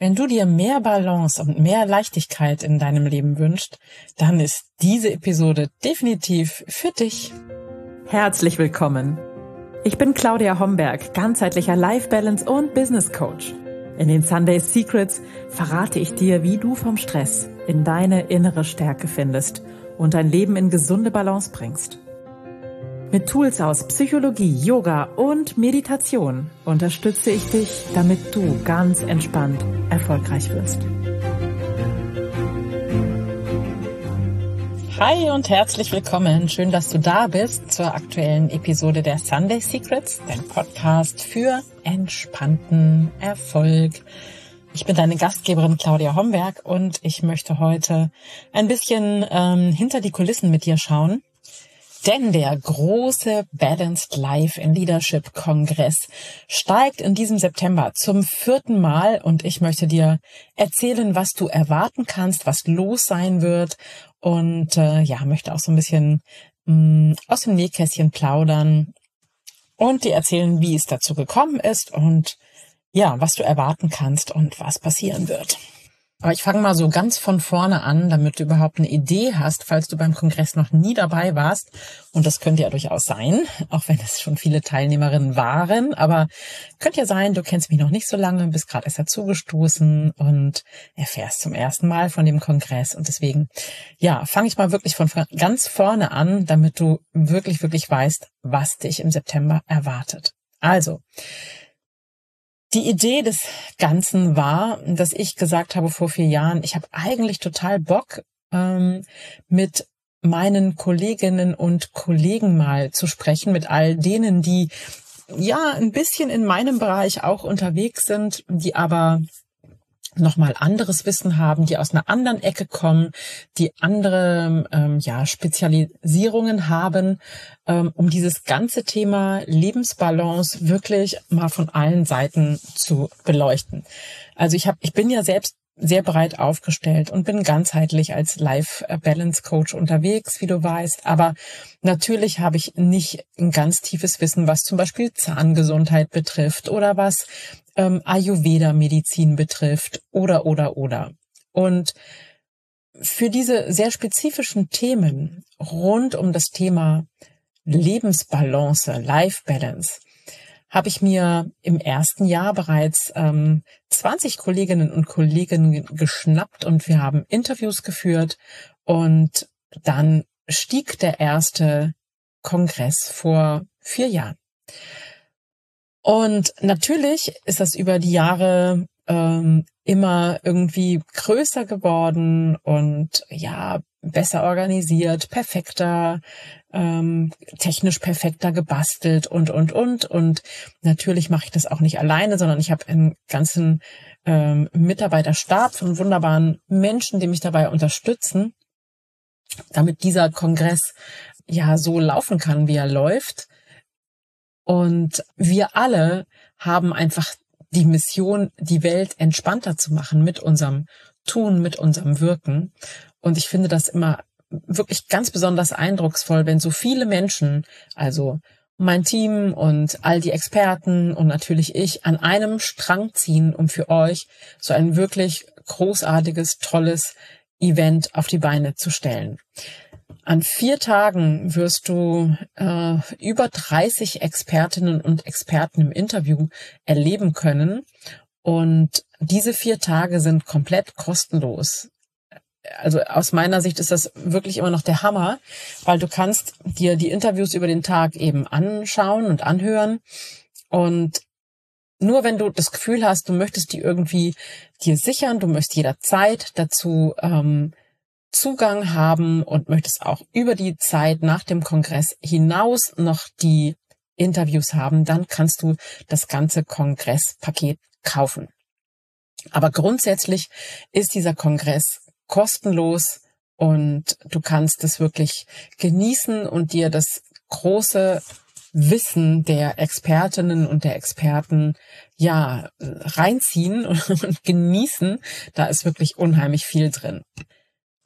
Wenn du dir mehr Balance und mehr Leichtigkeit in deinem Leben wünschst, dann ist diese Episode definitiv für dich. Herzlich willkommen. Ich bin Claudia Homberg, ganzheitlicher Life Balance und Business Coach. In den Sunday Secrets verrate ich dir, wie du vom Stress in deine innere Stärke findest und dein Leben in gesunde Balance bringst. Mit Tools aus Psychologie, Yoga und Meditation unterstütze ich dich, damit du ganz entspannt erfolgreich wirst. Hi und herzlich willkommen. Schön, dass du da bist zur aktuellen Episode der Sunday Secrets, dein Podcast für entspannten Erfolg. Ich bin deine Gastgeberin Claudia Homberg und ich möchte heute ein bisschen ähm, hinter die Kulissen mit dir schauen denn der große Balanced Life in Leadership Kongress steigt in diesem September zum vierten Mal und ich möchte dir erzählen, was du erwarten kannst, was los sein wird und äh, ja, möchte auch so ein bisschen mh, mm, aus dem Nähkästchen plaudern und dir erzählen, wie es dazu gekommen ist und ja, was du erwarten kannst und was passieren wird. Aber ich fange mal so ganz von vorne an, damit du überhaupt eine Idee hast, falls du beim Kongress noch nie dabei warst. Und das könnte ja durchaus sein, auch wenn es schon viele Teilnehmerinnen waren. Aber könnte ja sein, du kennst mich noch nicht so lange, bist gerade erst dazugestoßen und erfährst zum ersten Mal von dem Kongress. Und deswegen, ja, fange ich mal wirklich von ganz vorne an, damit du wirklich, wirklich weißt, was dich im September erwartet. Also, die Idee des Ganzen war, dass ich gesagt habe vor vier Jahren, ich habe eigentlich total Bock, ähm, mit meinen Kolleginnen und Kollegen mal zu sprechen, mit all denen, die ja ein bisschen in meinem Bereich auch unterwegs sind, die aber nochmal anderes Wissen haben, die aus einer anderen Ecke kommen, die andere ähm, ja, Spezialisierungen haben, ähm, um dieses ganze Thema Lebensbalance wirklich mal von allen Seiten zu beleuchten. Also ich habe, ich bin ja selbst sehr breit aufgestellt und bin ganzheitlich als Life Balance Coach unterwegs, wie du weißt. Aber natürlich habe ich nicht ein ganz tiefes Wissen, was zum Beispiel Zahngesundheit betrifft oder was ähm, Ayurveda-Medizin betrifft oder, oder, oder. Und für diese sehr spezifischen Themen rund um das Thema Lebensbalance, Life Balance, habe ich mir im ersten Jahr bereits ähm, 20 Kolleginnen und Kollegen geschnappt und wir haben Interviews geführt und dann stieg der erste Kongress vor vier Jahren. Und natürlich ist das über die Jahre ähm, immer irgendwie größer geworden und ja, besser organisiert, perfekter, ähm, technisch perfekter gebastelt und, und, und. Und natürlich mache ich das auch nicht alleine, sondern ich habe einen ganzen ähm, Mitarbeiterstab von wunderbaren Menschen, die mich dabei unterstützen, damit dieser Kongress ja so laufen kann, wie er läuft. Und wir alle haben einfach die Mission, die Welt entspannter zu machen mit unserem Tun, mit unserem Wirken. Und ich finde das immer wirklich ganz besonders eindrucksvoll, wenn so viele Menschen, also mein Team und all die Experten und natürlich ich an einem Strang ziehen, um für euch so ein wirklich großartiges, tolles Event auf die Beine zu stellen. An vier Tagen wirst du äh, über 30 Expertinnen und Experten im Interview erleben können. Und diese vier Tage sind komplett kostenlos. Also aus meiner Sicht ist das wirklich immer noch der Hammer, weil du kannst dir die Interviews über den Tag eben anschauen und anhören. Und nur wenn du das Gefühl hast, du möchtest die irgendwie dir sichern, du möchtest jederzeit dazu ähm, Zugang haben und möchtest auch über die Zeit nach dem Kongress hinaus noch die Interviews haben, dann kannst du das ganze Kongresspaket kaufen. Aber grundsätzlich ist dieser Kongress kostenlos und du kannst es wirklich genießen und dir das große Wissen der Expertinnen und der Experten ja reinziehen und genießen. Da ist wirklich unheimlich viel drin.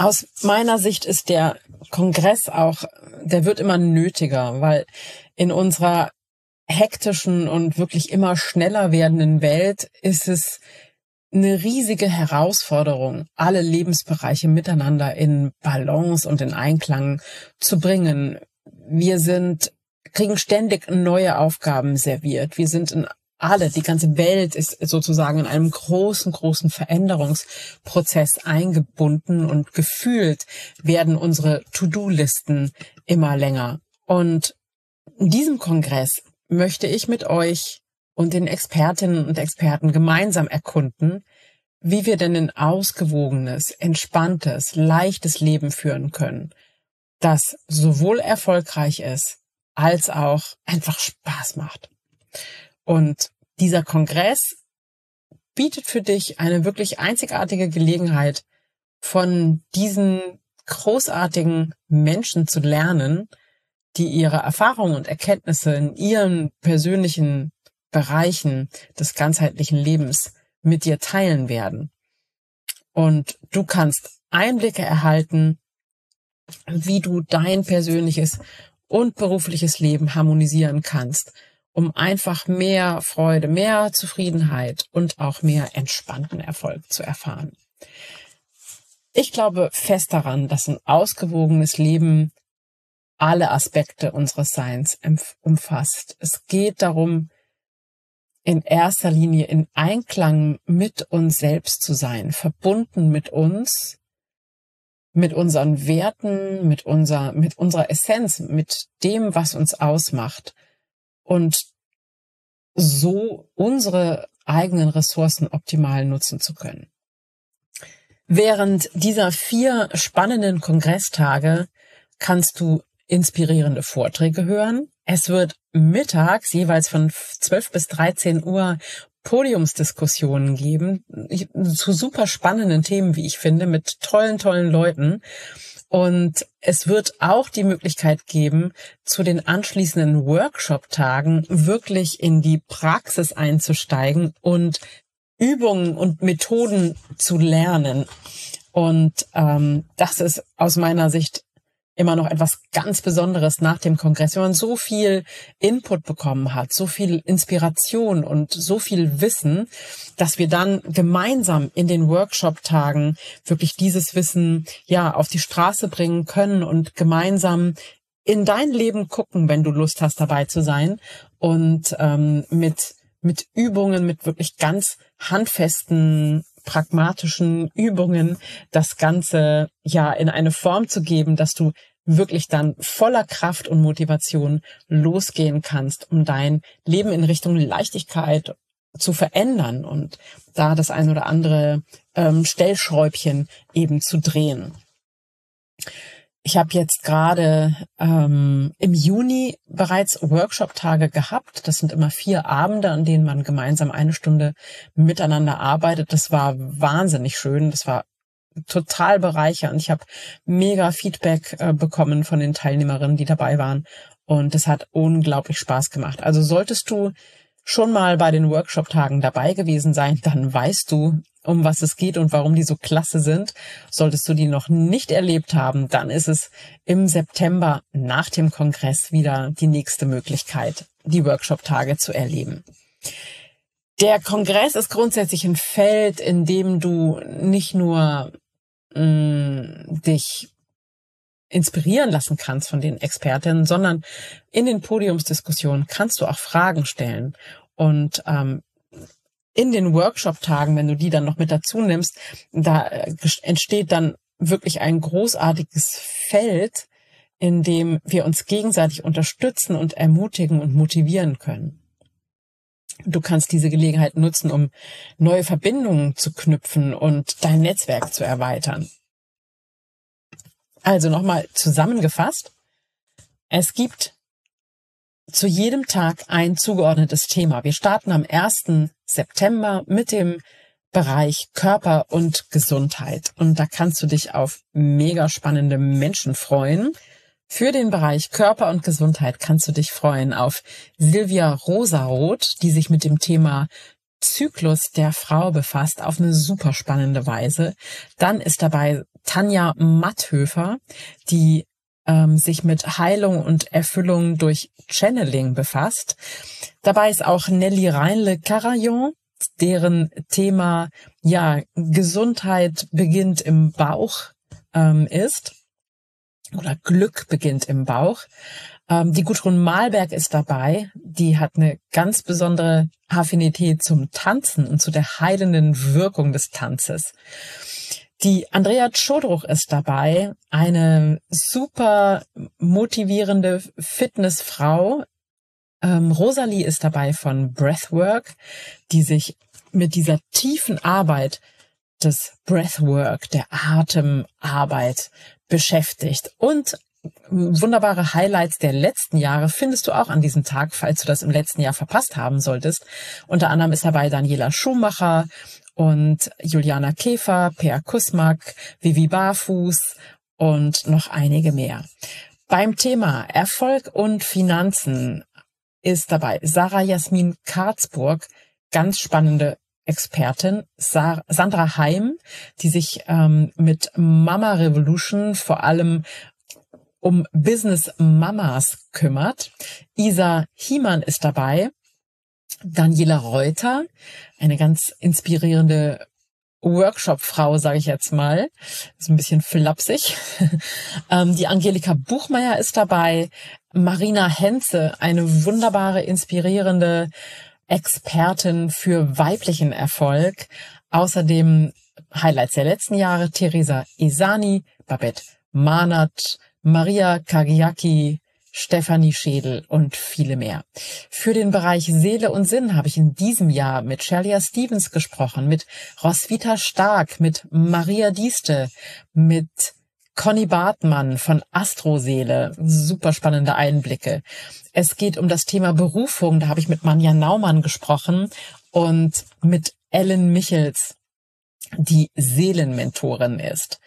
Aus meiner Sicht ist der Kongress auch, der wird immer nötiger, weil in unserer hektischen und wirklich immer schneller werdenden Welt ist es eine riesige Herausforderung, alle Lebensbereiche miteinander in Balance und in Einklang zu bringen. Wir sind, kriegen ständig neue Aufgaben serviert. Wir sind in alle, die ganze Welt ist sozusagen in einem großen, großen Veränderungsprozess eingebunden und gefühlt werden unsere To-Do-Listen immer länger. Und in diesem Kongress möchte ich mit euch und den Expertinnen und Experten gemeinsam erkunden, wie wir denn ein ausgewogenes, entspanntes, leichtes Leben führen können, das sowohl erfolgreich ist, als auch einfach Spaß macht. Und dieser Kongress bietet für dich eine wirklich einzigartige Gelegenheit, von diesen großartigen Menschen zu lernen, die ihre Erfahrungen und Erkenntnisse in ihren persönlichen Bereichen des ganzheitlichen Lebens mit dir teilen werden. Und du kannst Einblicke erhalten, wie du dein persönliches und berufliches Leben harmonisieren kannst, um einfach mehr Freude, mehr Zufriedenheit und auch mehr entspannten Erfolg zu erfahren. Ich glaube fest daran, dass ein ausgewogenes Leben alle Aspekte unseres Seins umfasst. Es geht darum, in erster Linie in Einklang mit uns selbst zu sein, verbunden mit uns, mit unseren Werten, mit unserer, mit unserer Essenz, mit dem, was uns ausmacht und so unsere eigenen Ressourcen optimal nutzen zu können. Während dieser vier spannenden Kongresstage kannst du inspirierende Vorträge hören. Es wird mittags jeweils von 12 bis 13 Uhr Podiumsdiskussionen geben zu super spannenden Themen, wie ich finde, mit tollen, tollen Leuten. Und es wird auch die Möglichkeit geben, zu den anschließenden Workshop-Tagen wirklich in die Praxis einzusteigen und Übungen und Methoden zu lernen. Und ähm, das ist aus meiner Sicht immer noch etwas ganz Besonderes nach dem Kongress, wenn man so viel Input bekommen hat, so viel Inspiration und so viel Wissen, dass wir dann gemeinsam in den Workshop-Tagen wirklich dieses Wissen ja auf die Straße bringen können und gemeinsam in dein Leben gucken, wenn du Lust hast, dabei zu sein und ähm, mit mit Übungen, mit wirklich ganz handfesten pragmatischen Übungen das Ganze ja in eine Form zu geben, dass du wirklich dann voller Kraft und Motivation losgehen kannst, um dein Leben in Richtung Leichtigkeit zu verändern und da das ein oder andere ähm, Stellschräubchen eben zu drehen. Ich habe jetzt gerade ähm, im Juni bereits Workshop-Tage gehabt. Das sind immer vier Abende, an denen man gemeinsam eine Stunde miteinander arbeitet. Das war wahnsinnig schön. Das war total bereichernd. Ich habe mega Feedback äh, bekommen von den Teilnehmerinnen, die dabei waren. Und es hat unglaublich Spaß gemacht. Also solltest du schon mal bei den Workshop-Tagen dabei gewesen sein, dann weißt du, um was es geht und warum die so klasse sind. Solltest du die noch nicht erlebt haben, dann ist es im September nach dem Kongress wieder die nächste Möglichkeit, die Workshop-Tage zu erleben. Der Kongress ist grundsätzlich ein Feld, in dem du nicht nur mh, mm, dich inspirieren lassen kannst von den Expertinnen, sondern in den Podiumsdiskussionen kannst du auch Fragen stellen. Und ähm, in den Workshop-Tagen, wenn du die dann noch mit dazu nimmst, da äh, entsteht dann wirklich ein großartiges Feld, in dem wir uns gegenseitig unterstützen und ermutigen und motivieren können. Du kannst diese Gelegenheit nutzen, um neue Verbindungen zu knüpfen und dein Netzwerk zu erweitern. Also nochmal zusammengefasst. Es gibt zu jedem Tag ein zugeordnetes Thema. Wir starten am 1. September mit dem Bereich Körper und Gesundheit. Und da kannst du dich auf mega spannende Menschen freuen. Für den Bereich Körper und Gesundheit kannst du dich freuen auf Silvia Rosaroth, die sich mit dem Thema Zyklus der Frau befasst auf eine super spannende Weise. Dann ist dabei Tanja Matthöfer, die ähm, sich mit Heilung und Erfüllung durch Channeling befasst. Dabei ist auch Nelly Reinle Carayon, deren Thema ja Gesundheit beginnt im Bauch ähm, ist oder Glück beginnt im Bauch. Ähm, die Gudrun Malberg ist dabei. Die hat eine ganz besondere Affinität zum Tanzen und zu der heilenden Wirkung des Tanzes. Die Andrea Chodruch ist dabei, eine super motivierende Fitnessfrau. Ähm, Rosalie ist dabei von Breathwork, die sich mit dieser tiefen Arbeit des Breathwork, der Atemarbeit beschäftigt. Und wunderbare Highlights der letzten Jahre findest du auch an diesem Tag, falls du das im letzten Jahr verpasst haben solltest. Unter anderem ist dabei Daniela Schumacher und Juliana Käfer, Per Kusmak, Vivi Barfuß und noch einige mehr. Beim Thema Erfolg und Finanzen ist dabei Sarah Jasmin Karzburg, ganz spannende Expertin Sandra Heim, die sich ähm, mit Mama Revolution vor allem um Business Mamas kümmert. Isa Hiemann ist dabei. Daniela Reuter, eine ganz inspirierende Workshop-Frau, sage ich jetzt mal. Ist ein bisschen flapsig. ähm, die Angelika Buchmeier ist dabei. Marina Henze, eine wunderbare, inspirierende Expertin für weiblichen Erfolg. Außerdem Highlights der letzten Jahre, Theresa Isani, Babette Manat, Maria Kagiaki, Stefanie Schädel und viele mehr. Für den Bereich Seele und Sinn habe ich in diesem Jahr mit Shelia Stevens gesprochen, mit Roswitha Stark, mit Maria Dieste, mit Conny Bartmann von Astroseele. Super spannende Einblicke. Es geht um das Thema Berufung. Da habe ich mit Manja Naumann gesprochen und mit Ellen Michels, die Seelenmentorin ist.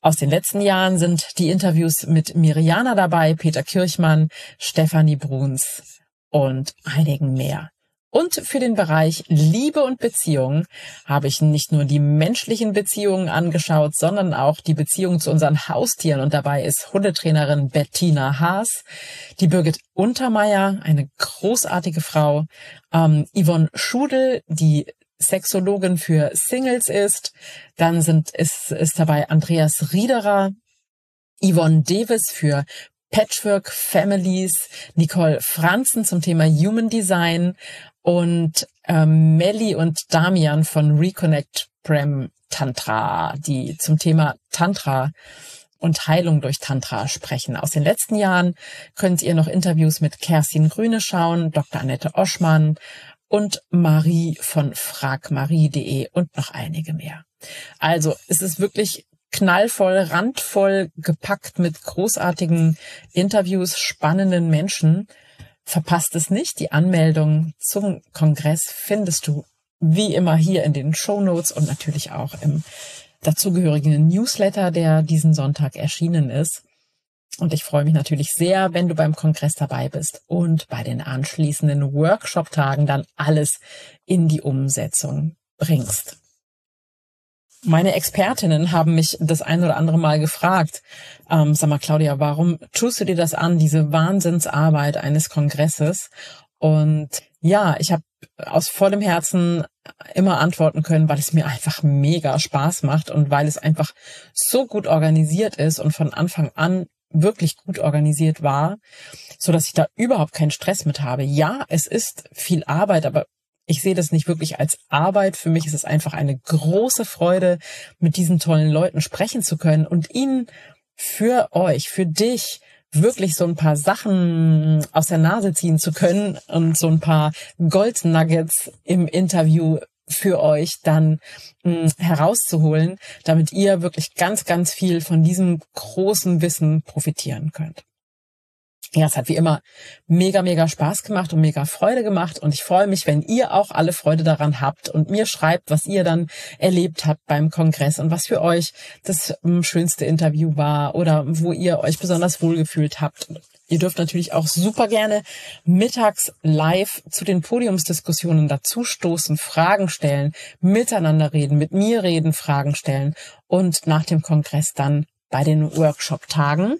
Aus den letzten Jahren sind die Interviews mit Miriana dabei, Peter Kirchmann, Stefanie Bruns und einigen mehr. Und für den Bereich Liebe und Beziehung habe ich nicht nur die menschlichen Beziehungen angeschaut, sondern auch die Beziehung zu unseren Haustieren. Und dabei ist Hundetrainerin Bettina Haas, die Birgit Untermeier, eine großartige Frau, ähm, Yvonne Schudel, die Sexologin für Singles ist. Dann sind, ist, ist dabei Andreas Riederer, Yvonne Davis für Patchwork Families, Nicole Franzen zum Thema Human Design und ähm, Melly und Damian von Reconnect Prem Tantra, die zum Thema Tantra und Heilung durch Tantra sprechen. Aus den letzten Jahren könnt ihr noch Interviews mit Kerstin Grüne schauen, Dr. Annette Oschmann und Marie von fragmarie.de und noch einige mehr. Also es ist wirklich knallvoll, randvoll gepackt mit großartigen Interviews, spannenden Menschen. Verpasst es nicht. Die Anmeldung zum Kongress findest du wie immer hier in den Show Notes und natürlich auch im dazugehörigen Newsletter, der diesen Sonntag erschienen ist. Und ich freue mich natürlich sehr, wenn du beim Kongress dabei bist und bei den anschließenden Workshop-Tagen dann alles in die Umsetzung bringst. Meine Expertinnen haben mich das ein oder andere Mal gefragt, ähm, sag mal Claudia, warum tust du dir das an, diese Wahnsinnsarbeit eines Kongresses? Und ja, ich habe aus vollem Herzen immer antworten können, weil es mir einfach mega Spaß macht und weil es einfach so gut organisiert ist und von Anfang an wirklich gut organisiert war, so dass ich da überhaupt keinen Stress mit habe. Ja, es ist viel Arbeit, aber ich sehe das nicht wirklich als Arbeit. Für mich ist es einfach eine große Freude, mit diesen tollen Leuten sprechen zu können und ihnen für euch, für dich wirklich so ein paar Sachen aus der Nase ziehen zu können und so ein paar Goldnuggets im Interview für euch dann hm, herauszuholen, damit ihr wirklich ganz, ganz viel von diesem großen Wissen profitieren könnt. Ja, es hat wie immer mega, mega Spaß gemacht und mega Freude gemacht. Und ich freue mich, wenn ihr auch alle Freude daran habt und mir schreibt, was ihr dann erlebt habt beim Kongress und was für euch das hm, schönste Interview war oder wo ihr euch besonders wohlgefühlt habt. Ihr dürft natürlich auch super gerne mittags live zu den Podiumsdiskussionen dazustoßen, Fragen stellen, miteinander reden, mit mir reden, Fragen stellen und nach dem Kongress dann bei den Workshop-Tagen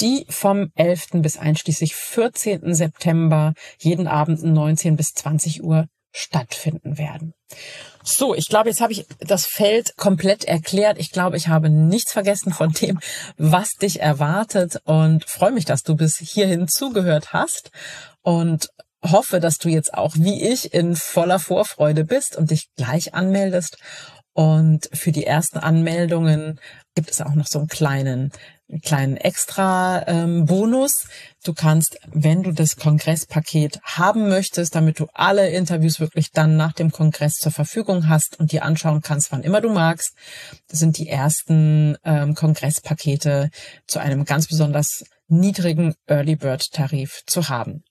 die vom 11. bis einschließlich 14. September jeden Abend 19 bis 20 Uhr stattfinden werden. So, ich glaube, jetzt habe ich das Feld komplett erklärt. Ich glaube, ich habe nichts vergessen von dem, was dich erwartet und freue mich, dass du bis hierhin zugehört hast und hoffe, dass du jetzt auch wie ich in voller Vorfreude bist und dich gleich anmeldest. Und für die ersten Anmeldungen gibt es auch noch so einen kleinen einen kleinen extra ähm, Bonus. Du kannst, wenn du das Kongresspaket haben möchtest, damit du alle Interviews wirklich dann nach dem Kongress zur Verfügung hast und dir anschauen kannst, wann immer du magst, das sind die ersten ähm, Kongresspakete zu einem ganz besonders niedrigen Early Bird Tarif zu haben.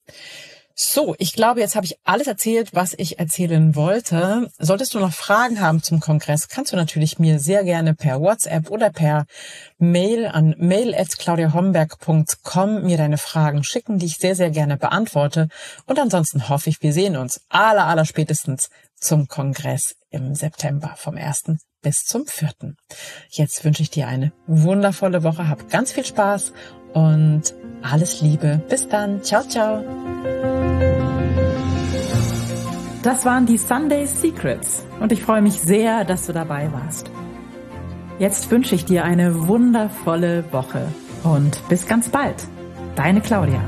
So, ich glaube, jetzt habe ich alles erzählt, was ich erzählen wollte. Solltest du noch Fragen haben zum Kongress, kannst du natürlich mir sehr gerne per WhatsApp oder per Mail an mail@claudiahomberg.com mir deine Fragen schicken, die ich sehr sehr gerne beantworte. Und ansonsten hoffe ich, wir sehen uns aller aller spätestens zum Kongress im September vom 1. bis zum 4. Jetzt wünsche ich dir eine wundervolle Woche, hab ganz viel Spaß und alles Liebe. Bis dann. Ciao, ciao. Das waren die Sunday Secrets und ich freue mich sehr, dass du dabei warst. Jetzt wünsche ich dir eine wundervolle Woche und bis ganz bald. Deine Claudia.